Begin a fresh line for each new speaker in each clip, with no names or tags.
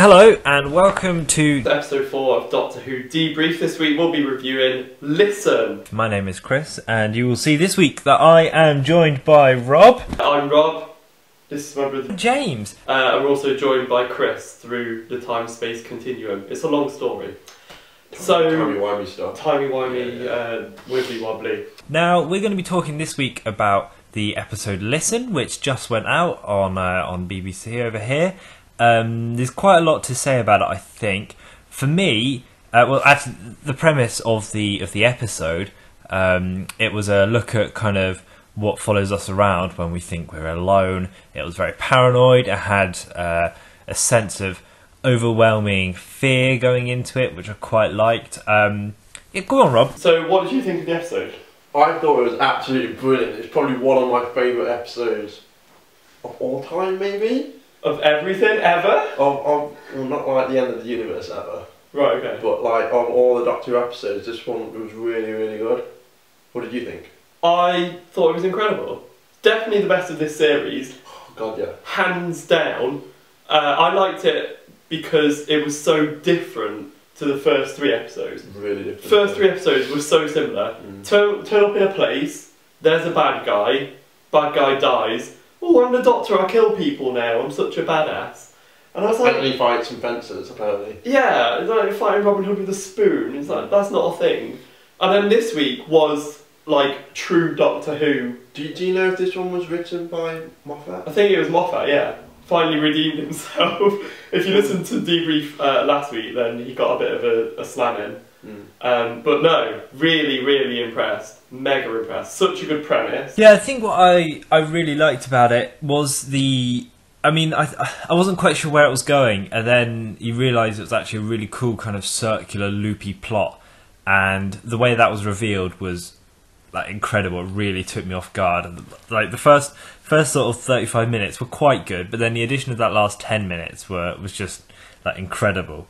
Hello and welcome to.
Episode 4 of Doctor Who Debrief. This week we'll be reviewing Listen.
My name is Chris, and you will see this week that I am joined by Rob,
I'm Rob. This is my brother.
James.
Uh, and we're also joined by Chris through the time space continuum. It's a long story. So,
Timey-wimey stuff.
timey wimey, uh, wibbly wobbly.
Now we're going to be talking this week about the episode "Listen," which just went out on uh, on BBC over here. Um, there's quite a lot to say about it, I think. For me, uh, well, actually, the premise of the of the episode, um, it was a look at kind of what follows us around when we think we're alone. It was very paranoid. It had uh, a sense of overwhelming fear going into it, which I quite liked. Um, yeah, go on, Rob.
So, what did you think of the episode?
I thought it was absolutely brilliant. It's probably one of my favourite episodes of all time, maybe.
Of everything ever?
Of, of well, not like the end of the universe ever,
Right, okay.
but like of all the Doctor Who episodes, this one was really, really good. What did you think?
I thought it was incredible. Definitely the best of this series.
Oh God, yeah.
hands down. Uh, I liked it because it was so different to the first three episodes.
Really different.
First three episodes were so similar.
Mm.
Turn, turn up in a place, there's a bad guy, bad guy dies. Oh, I'm the doctor, I kill people now, I'm such a badass. And I was like,
Apparently fights some fences, apparently.
yeah, it's like fighting Robin Hood with a spoon. It's like, that's not a thing. And then this week was like true Doctor Who.
Do you, do you know if this one was written by Moffat?
I think it was Moffat, yeah. Finally redeemed himself. if you listened to debrief uh, last week, then he got a bit of a, a slam in.
Mm.
Um, but no, really, really impressed. Mega impressed. Such a good premise.
Yeah, I think what I, I really liked about it was the. I mean, I I wasn't quite sure where it was going, and then you realise it was actually a really cool kind of circular, loopy plot, and the way that was revealed was like incredible. It really took me off guard. Like the first first sort of thirty five minutes were quite good, but then the addition of that last ten minutes were was just like incredible,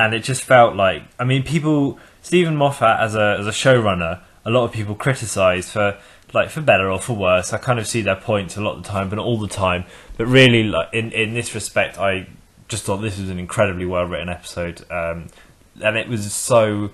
and it just felt like I mean, people Steven Moffat as a as a showrunner, a lot of people criticise for like for better or for worse. I kind of see their points a lot of the time, but not all the time. But really, like in in this respect, I just thought this was an incredibly well written episode, um, and it was so.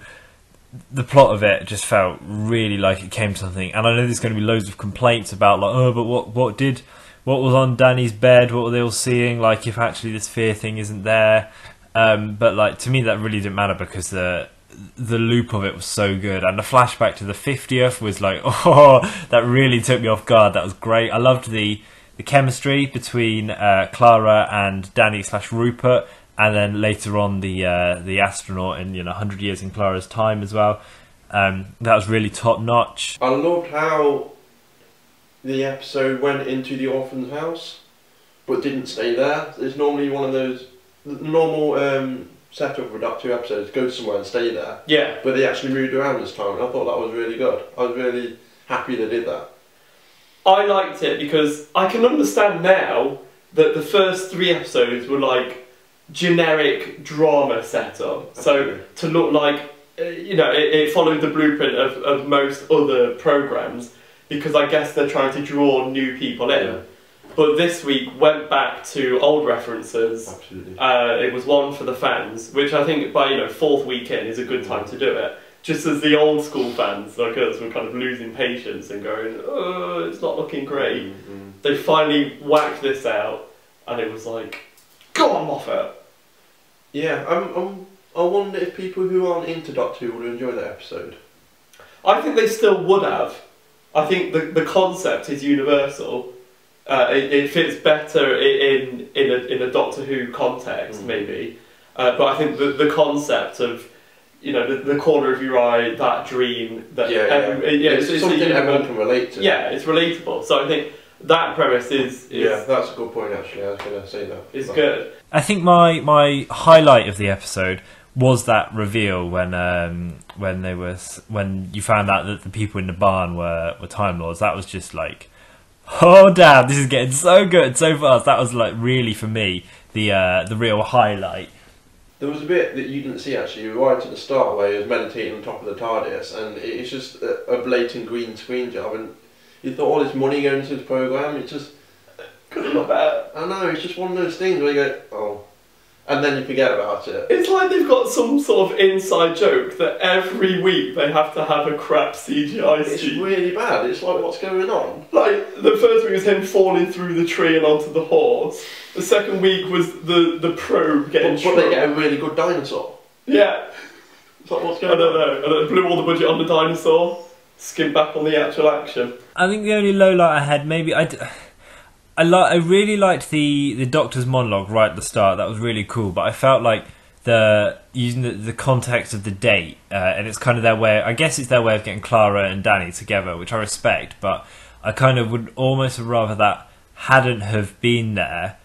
The plot of it just felt really like it came to something, and I know there's going to be loads of complaints about like, oh, but what what did what was on Danny's bed? What were they all seeing? Like, if actually this fear thing isn't there, um, but like to me that really didn't matter because the the loop of it was so good, and the flashback to the fiftieth was like, oh, that really took me off guard. That was great. I loved the the chemistry between uh, Clara and Danny slash Rupert, and then later on the uh, the astronaut in you know hundred years in Clara's time as well. Um, that was really top notch.
I loved how the episode went into the orphan's house, but didn't stay there. It's normally one of those normal um, setup for Doctor Who episodes: go somewhere and stay there.
Yeah.
But they actually moved around this time, and I thought that was really good. I was really happy they did that.
I liked it because I can understand now that the first three episodes were like generic drama setup. So to look like, uh, you know, it, it followed the blueprint of, of most other programs because I guess they're trying to draw new people in.
Yeah.
But this week went back to old references.
Absolutely.
Uh, it was one for the fans, which I think by you know fourth weekend is a good time to do it. Just as the old school fans like us were kind of losing patience and going, oh, it's not looking great.
Mm,
They finally whacked this out, and it was like, go on, Moffat.
Yeah, I'm, I'm, I wonder if people who aren't into Doctor Who would enjoy that episode.
I think they still would have. I think the the concept is universal. Uh, it, it fits better in in a in a Doctor Who context,
Mm.
maybe. Uh, but I think the the concept of you know the, the corner of your eye, that dream, that
yeah,
every-
yeah.
yeah,
it's,
it's,
something
it's,
everyone can relate to.
yeah, it's relatable. So I think that premise is is,
Yeah, that's a good point actually. I was going to say that.
is
But-
good.
I think my my highlight of the episode was that reveal when um, when they were when you found out that the people in the barn were were Time Lords. That was just like, oh damn, this is getting so good so fast. That was like really for me the uh, the real highlight.
There was a bit that you didn't see actually, right at the start, where he was meditating on top of the TARDIS, and it's just a, a blatant green screen job. And you thought all this money going into this program, it just
Could have got better.
I know it's just one of those things where you go, oh, and then you forget about it.
It's like they've got some sort of inside joke that every week they have to have a crap CGI
It's
scene.
really bad. It's like, what's going on?
Like the first week was him falling through the tree and onto the horse. The second week was the the probe getting
But, but they get a really good dinosaur.
Yeah,
It's like, what's going
I
going
don't
on?
know. And it blew all the budget on the dinosaur. Skimmed back on the actual action.
I think the only low light I had, maybe I, d- I, I really liked the the Doctor's monologue right at the start. That was really cool. But I felt like the using the, the context of the date, uh, and it's kind of their way. I guess it's their way of getting Clara and Danny together, which I respect. But I kind of would almost rather that hadn't have been there,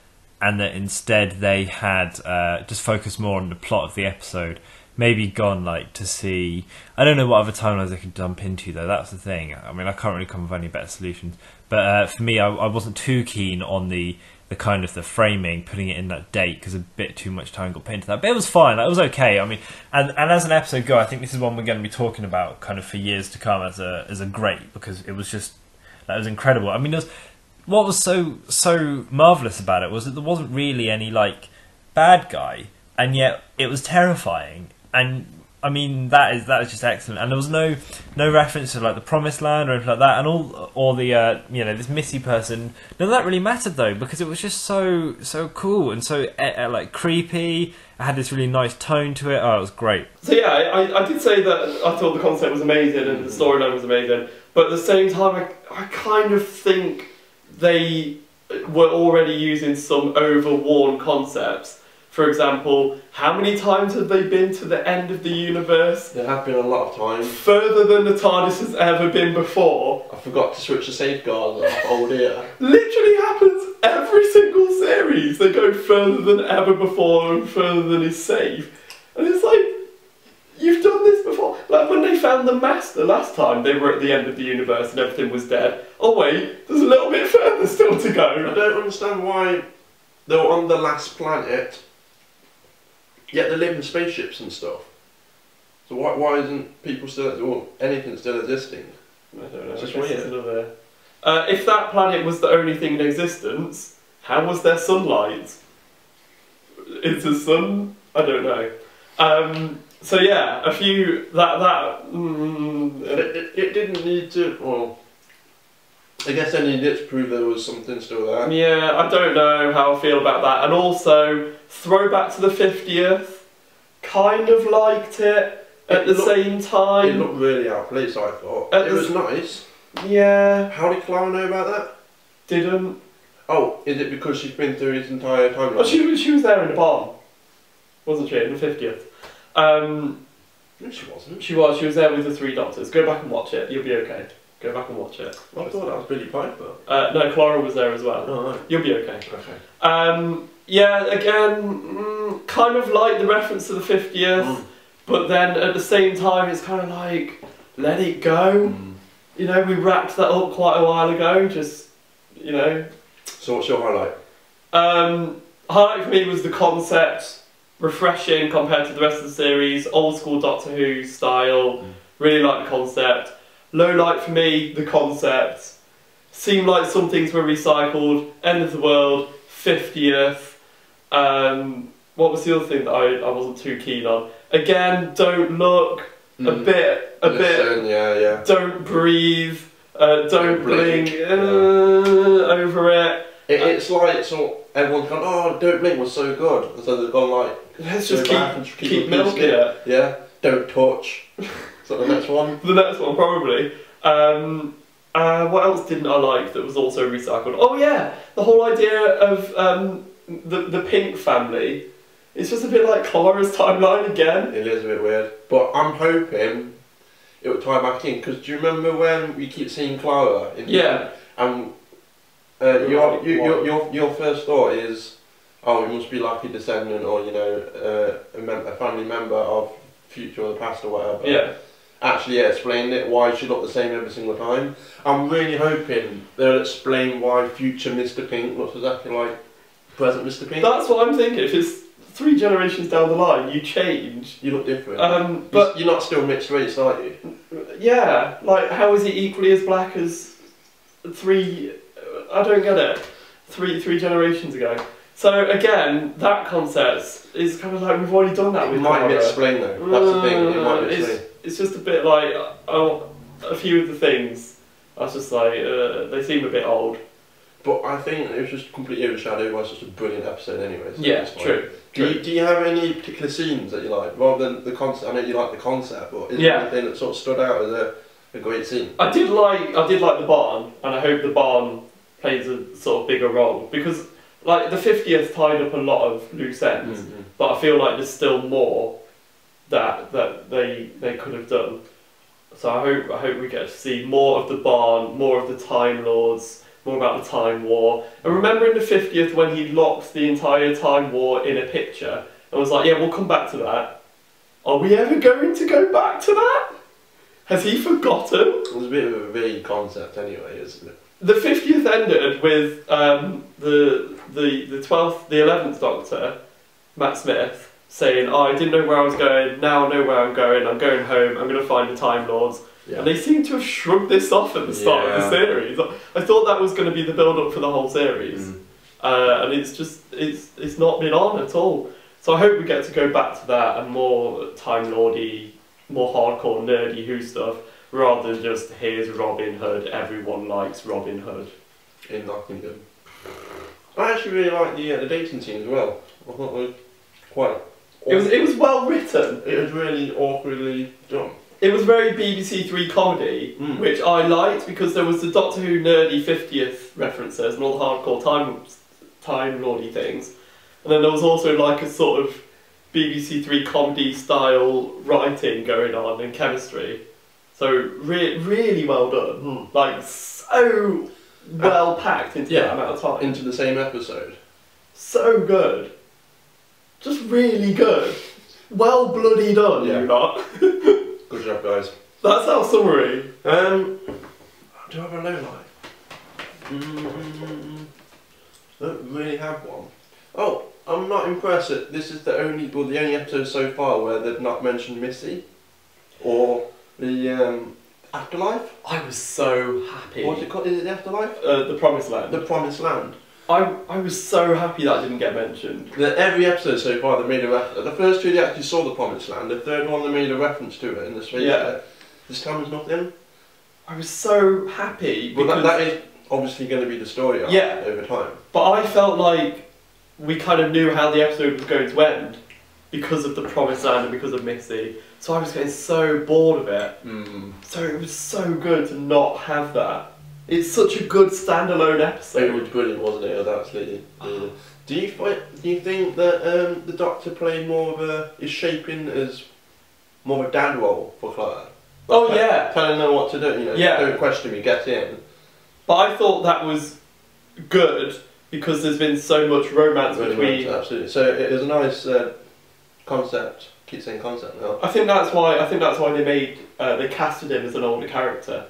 and that instead they had uh, just focused more on the plot of the episode. Maybe gone like to see. I don't know what other timelines they could dump into though. That's the thing. I mean, I can't really come up with any better solutions. But uh, for me, I, I wasn't too keen on the the kind of the framing, putting it in that date because a bit too much time got put into that. But it was fine. Like, it was okay. I mean, and and as an episode go, I think this is one we're going to be talking about kind of for years to come as a as a great because it was just that was incredible. I mean, what was so so marvelous about it was that there wasn't really any like bad guy, and yet it was terrifying. And I mean, that is that is just excellent. And there was no no reference to like the promised land or anything like that, and all or the uh, you know this Missy person. None of that really mattered though because it was just so so cool and so uh, like creepy. It had this really nice tone to it. Oh, it was great.
So yeah, I, I- I did say that I thought the concept was amazing and the storyline was amazing, but at the same time, I, I kind of think they were already using some overworn concepts. For example, how many times have they been to the end of the universe?
There have been a lot of times.
Further than the TARDIS has ever been before.
I forgot to switch the safeguards off. Oh dear.
Literally happens every single series. They go further than ever before and further than is safe. And it's like, you've done this before. Like when they found the Master last time, they were at the end of the universe and everything was dead. Oh wait, there's a little bit further still to go.
I don't understand why they were on the last planet, yet they live in spaceships and stuff. So why, why isn't people still, or anything still existing?
I don't know.
It's just weird.
it's another. Uh, if that planet was the only thing in existence, how was there sunlight? Is the sun? I don't know. Um, so yeah, a few that that. Mm,
It, it, it didn't need to, well, I guess any needed prove there was something still there.
Yeah, I don't know how I feel about that. And also, throwback to the 50th, kind of liked it at
It
the
looked-
same time.
It looked really out of place, I thought.
At
it was nice.
Yeah,
How did Clara know about that?
didn't.
Oh, is it because she's been through his entire timeline?
Well, she, was- she was there in the barn, wasn't she, in the 50th? Um,
No, she wasn't.
she was, she was there with the three doctors. Go back and watch it, you'll be okay. Go back and watch it.
I thought that was Billie Piper.
Uh, no, Clara was there as well.
Oh.
You'll be okay.
Okay.
Um, yeah, again, mm, kind of like the reference to the 50th.
Mm.
But then at the same time, it's kind of like, let it go.
Mm.
You know, we wrapped that up quite a while ago. Just, you know.
So what's your highlight?
Um, highlight for me was the concept, refreshing compared to the rest of the series, old school Doctor Who style.
Mm.
Really like the concept. Low light for me, the concept. Seemed like some things were recycled. End of the world, 50th. Um, what was the other thing that I, I wasn't too keen on? Again, don't look. A
Mm.
bit, a bit.
Listen, yeah, yeah.
Don't breathe. Uh, don't
Don't
blink.
blink,
Uh, over it.
It, it's like so everyone's gone. Oh, Don't Blink was so good, and so they've gone like.
Let's just keep
and
keep, milking it.
Yeah. Don't touch. so the next one.
The next one probably. Um, uh, what else didn't I like that was also recycled? Oh yeah, the whole idea of um, the the Pink family. It's just a bit like Clara's timeline again.
It is a bit weird, but I'm hoping it will tie back in. Because do you remember when we keep seeing Clara? In
Yeah.
And uh, your, you, your your your first thought is, oh, it must be like a descendant or you know uh, a, mem- a family member of future or the past or whatever.
Yeah.
Actually, yeah, explain it why she looked the same every single time. I'm really hoping they'll explain why future Mr. Pink looks exactly like present Mr. Pink.
That's what I'm thinking. If it's three generations down the line, you change.
you look different.
Um,
but
but
you're not still mixed race, are you?
yeah, like how is he equally as black as three? I don't get it. Three three generations ago. So again, that concept is kind of like we've already done that
It
with
might be
horror.
explained though. That's the thing. It might
Uh,
be
it's,
explained.
it's just a bit like oh, a few of the things. I was just like uh, they seem a bit old.
But I think it was just completely overshadowed by such a brilliant episode anyway. So
yeah,
it's
true.
Do
true.
you, do you have any particular scenes that you like, rather than the concept? I know you like the concept, but is
Yeah.
there anything that sort of stood out as a, a great scene?
I did like I did like the barn, and I hope the barn plays a sort of bigger role because like the fiftieth tied up a lot of loose ends,
Mm-hmm.
but I feel like there's still more that that they they could have done. So I hope I hope we get to see more of the barn, more of the Time Lords, more about the Time War. And remember in the fiftieth when he locked the entire Time War in a picture and was like, "Yeah, we'll come back to that." Are we ever going to go back to that? Has he forgotten?
It was a bit of a vague concept anyway, isn't it?
The fiftieth ended with um, the the the twelfth, the eleventh Doctor, Matt Smith, saying, "Oh, I didn't know where I was going. Now I know where I'm going. I'm going home. I'm going to find the Time Lords." And they seem to have shrugged this off at the start of the series. I thought that was going to be the build up for the whole series,
Mm.
uh, and it's just it's it's not been on at all. So I hope we get to go back to that and more Time Lordy, more hardcore nerdy Who stuff, rather than just here's Robin Hood. Everyone likes Robin Hood.
in Nottingham. I actually really like the uh, the dating scene as well. I thought it was quite.
It was it was well written.
It was really awkwardly done.
It was very BBC Three comedy,
Mm.
which I liked because there was the Doctor Who nerdy fiftieth references and all the hardcore time time lordy things, and then there was also like a sort of BBC Three comedy style writing going on and chemistry. So re- really well done,
Mm.
like so well packed into
yeah,
that amount of time.
Into the same episode.
so good, just really good, well bloody done.
Yeah.
You lot.
Good job, guys.
That's our summary.
Um, do I have a low light? Mm, don't really have one. Oh, I'm not impressed that this is the only, well, the only episode so far where they've not mentioned Missy or the um, afterlife.
I was so happy.
What's it called? Is it the afterlife?
Uh, the Promised Land.
The Promised Land.
I, I was so happy that didn't get mentioned.
The, every episode so far they made a reference. The first two they actually saw the Promised Land. The third one they made a reference to it in the space.
Yeah.
there. This time there's nothing.
I was so happy because,
that, that is obviously going to be the story
Yeah.
over time.
but I felt like we kind of knew how the episode was going to end because of the Promised Land and because of Missy. So I was getting so bored of it.
Mm.
So it was so good to not have that. It's such a good standalone episode.
It was brilliant, wasn't it? It was absolutely. brilliant. Do you fi- do you think that um, the Doctor played more of a is shaping as more of a dad role for Claire?
Oh
Tell-
yeah,
telling her what to do. You know,
Yeah.
don't question me, get in.
but I thought that was good because there's been so much romance between.
absolutely. So it is a nice uh, concept. Keep saying concept now.
I think that's why I think that's why they made uh, they casted him as an older character,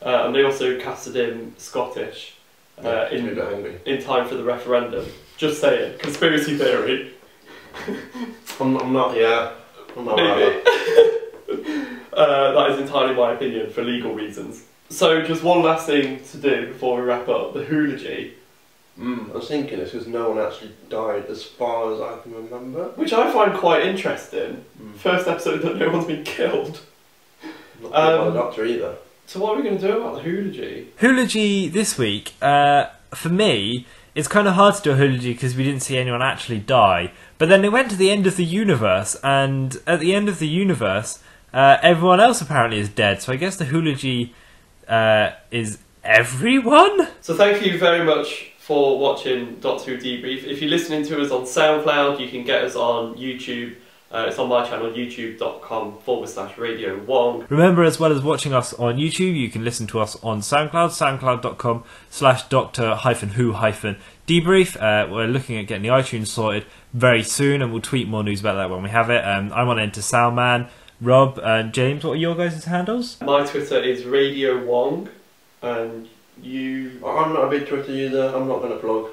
uh, and they also casted him Scottish uh,
Yeah, keeps me a
in in time for the referendum. Just saying, conspiracy theory.
I'm, I'm not. Yeah. I'm not.
Maybe.
Maybe.
uh, that is entirely my opinion for legal reasons. So, just one last thing to do before we wrap up: the Hoology,
Mm, I was thinking this because no one actually died as far as I can remember.
which I find quite interesting.
Mm.
First episode that no one's been killed.
Not killed by
Um,
the Doctor either.
So, what are we going to do about the Hoology?
Hoology this week, uh, for me, it's kind of hard to do a Hoology because we didn't see anyone actually die. But then they went to the end of the universe, and at the end of the universe, uh, everyone else apparently is dead. So I guess the Hoology uh, is everyone?
So thank you very much for watching Doctor Who Debrief. If you're listening to us on SoundCloud, you can get us on YouTube. Uh, it's on my channel, youtube.com forward slash radio wong.
Remember, as well as watching us on YouTube, you can listen to us on SoundCloud, soundcloud.com slash doctor hyphen who hyphen debrief. Uh, we're looking at getting the iTunes sorted very soon, and we'll tweet more news about that when we have it. Um, I'm on Enter Soundman. Rob and James, what are your guys' handles?
My Twitter is radio wong, and you.
I'm not a big Twitter user. I'm not going to plug.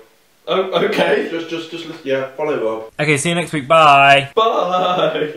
Oh, okay.
Just, just, just, listen- yeah. Follow Rob.
Okay, see you next week. Bye.
Bye.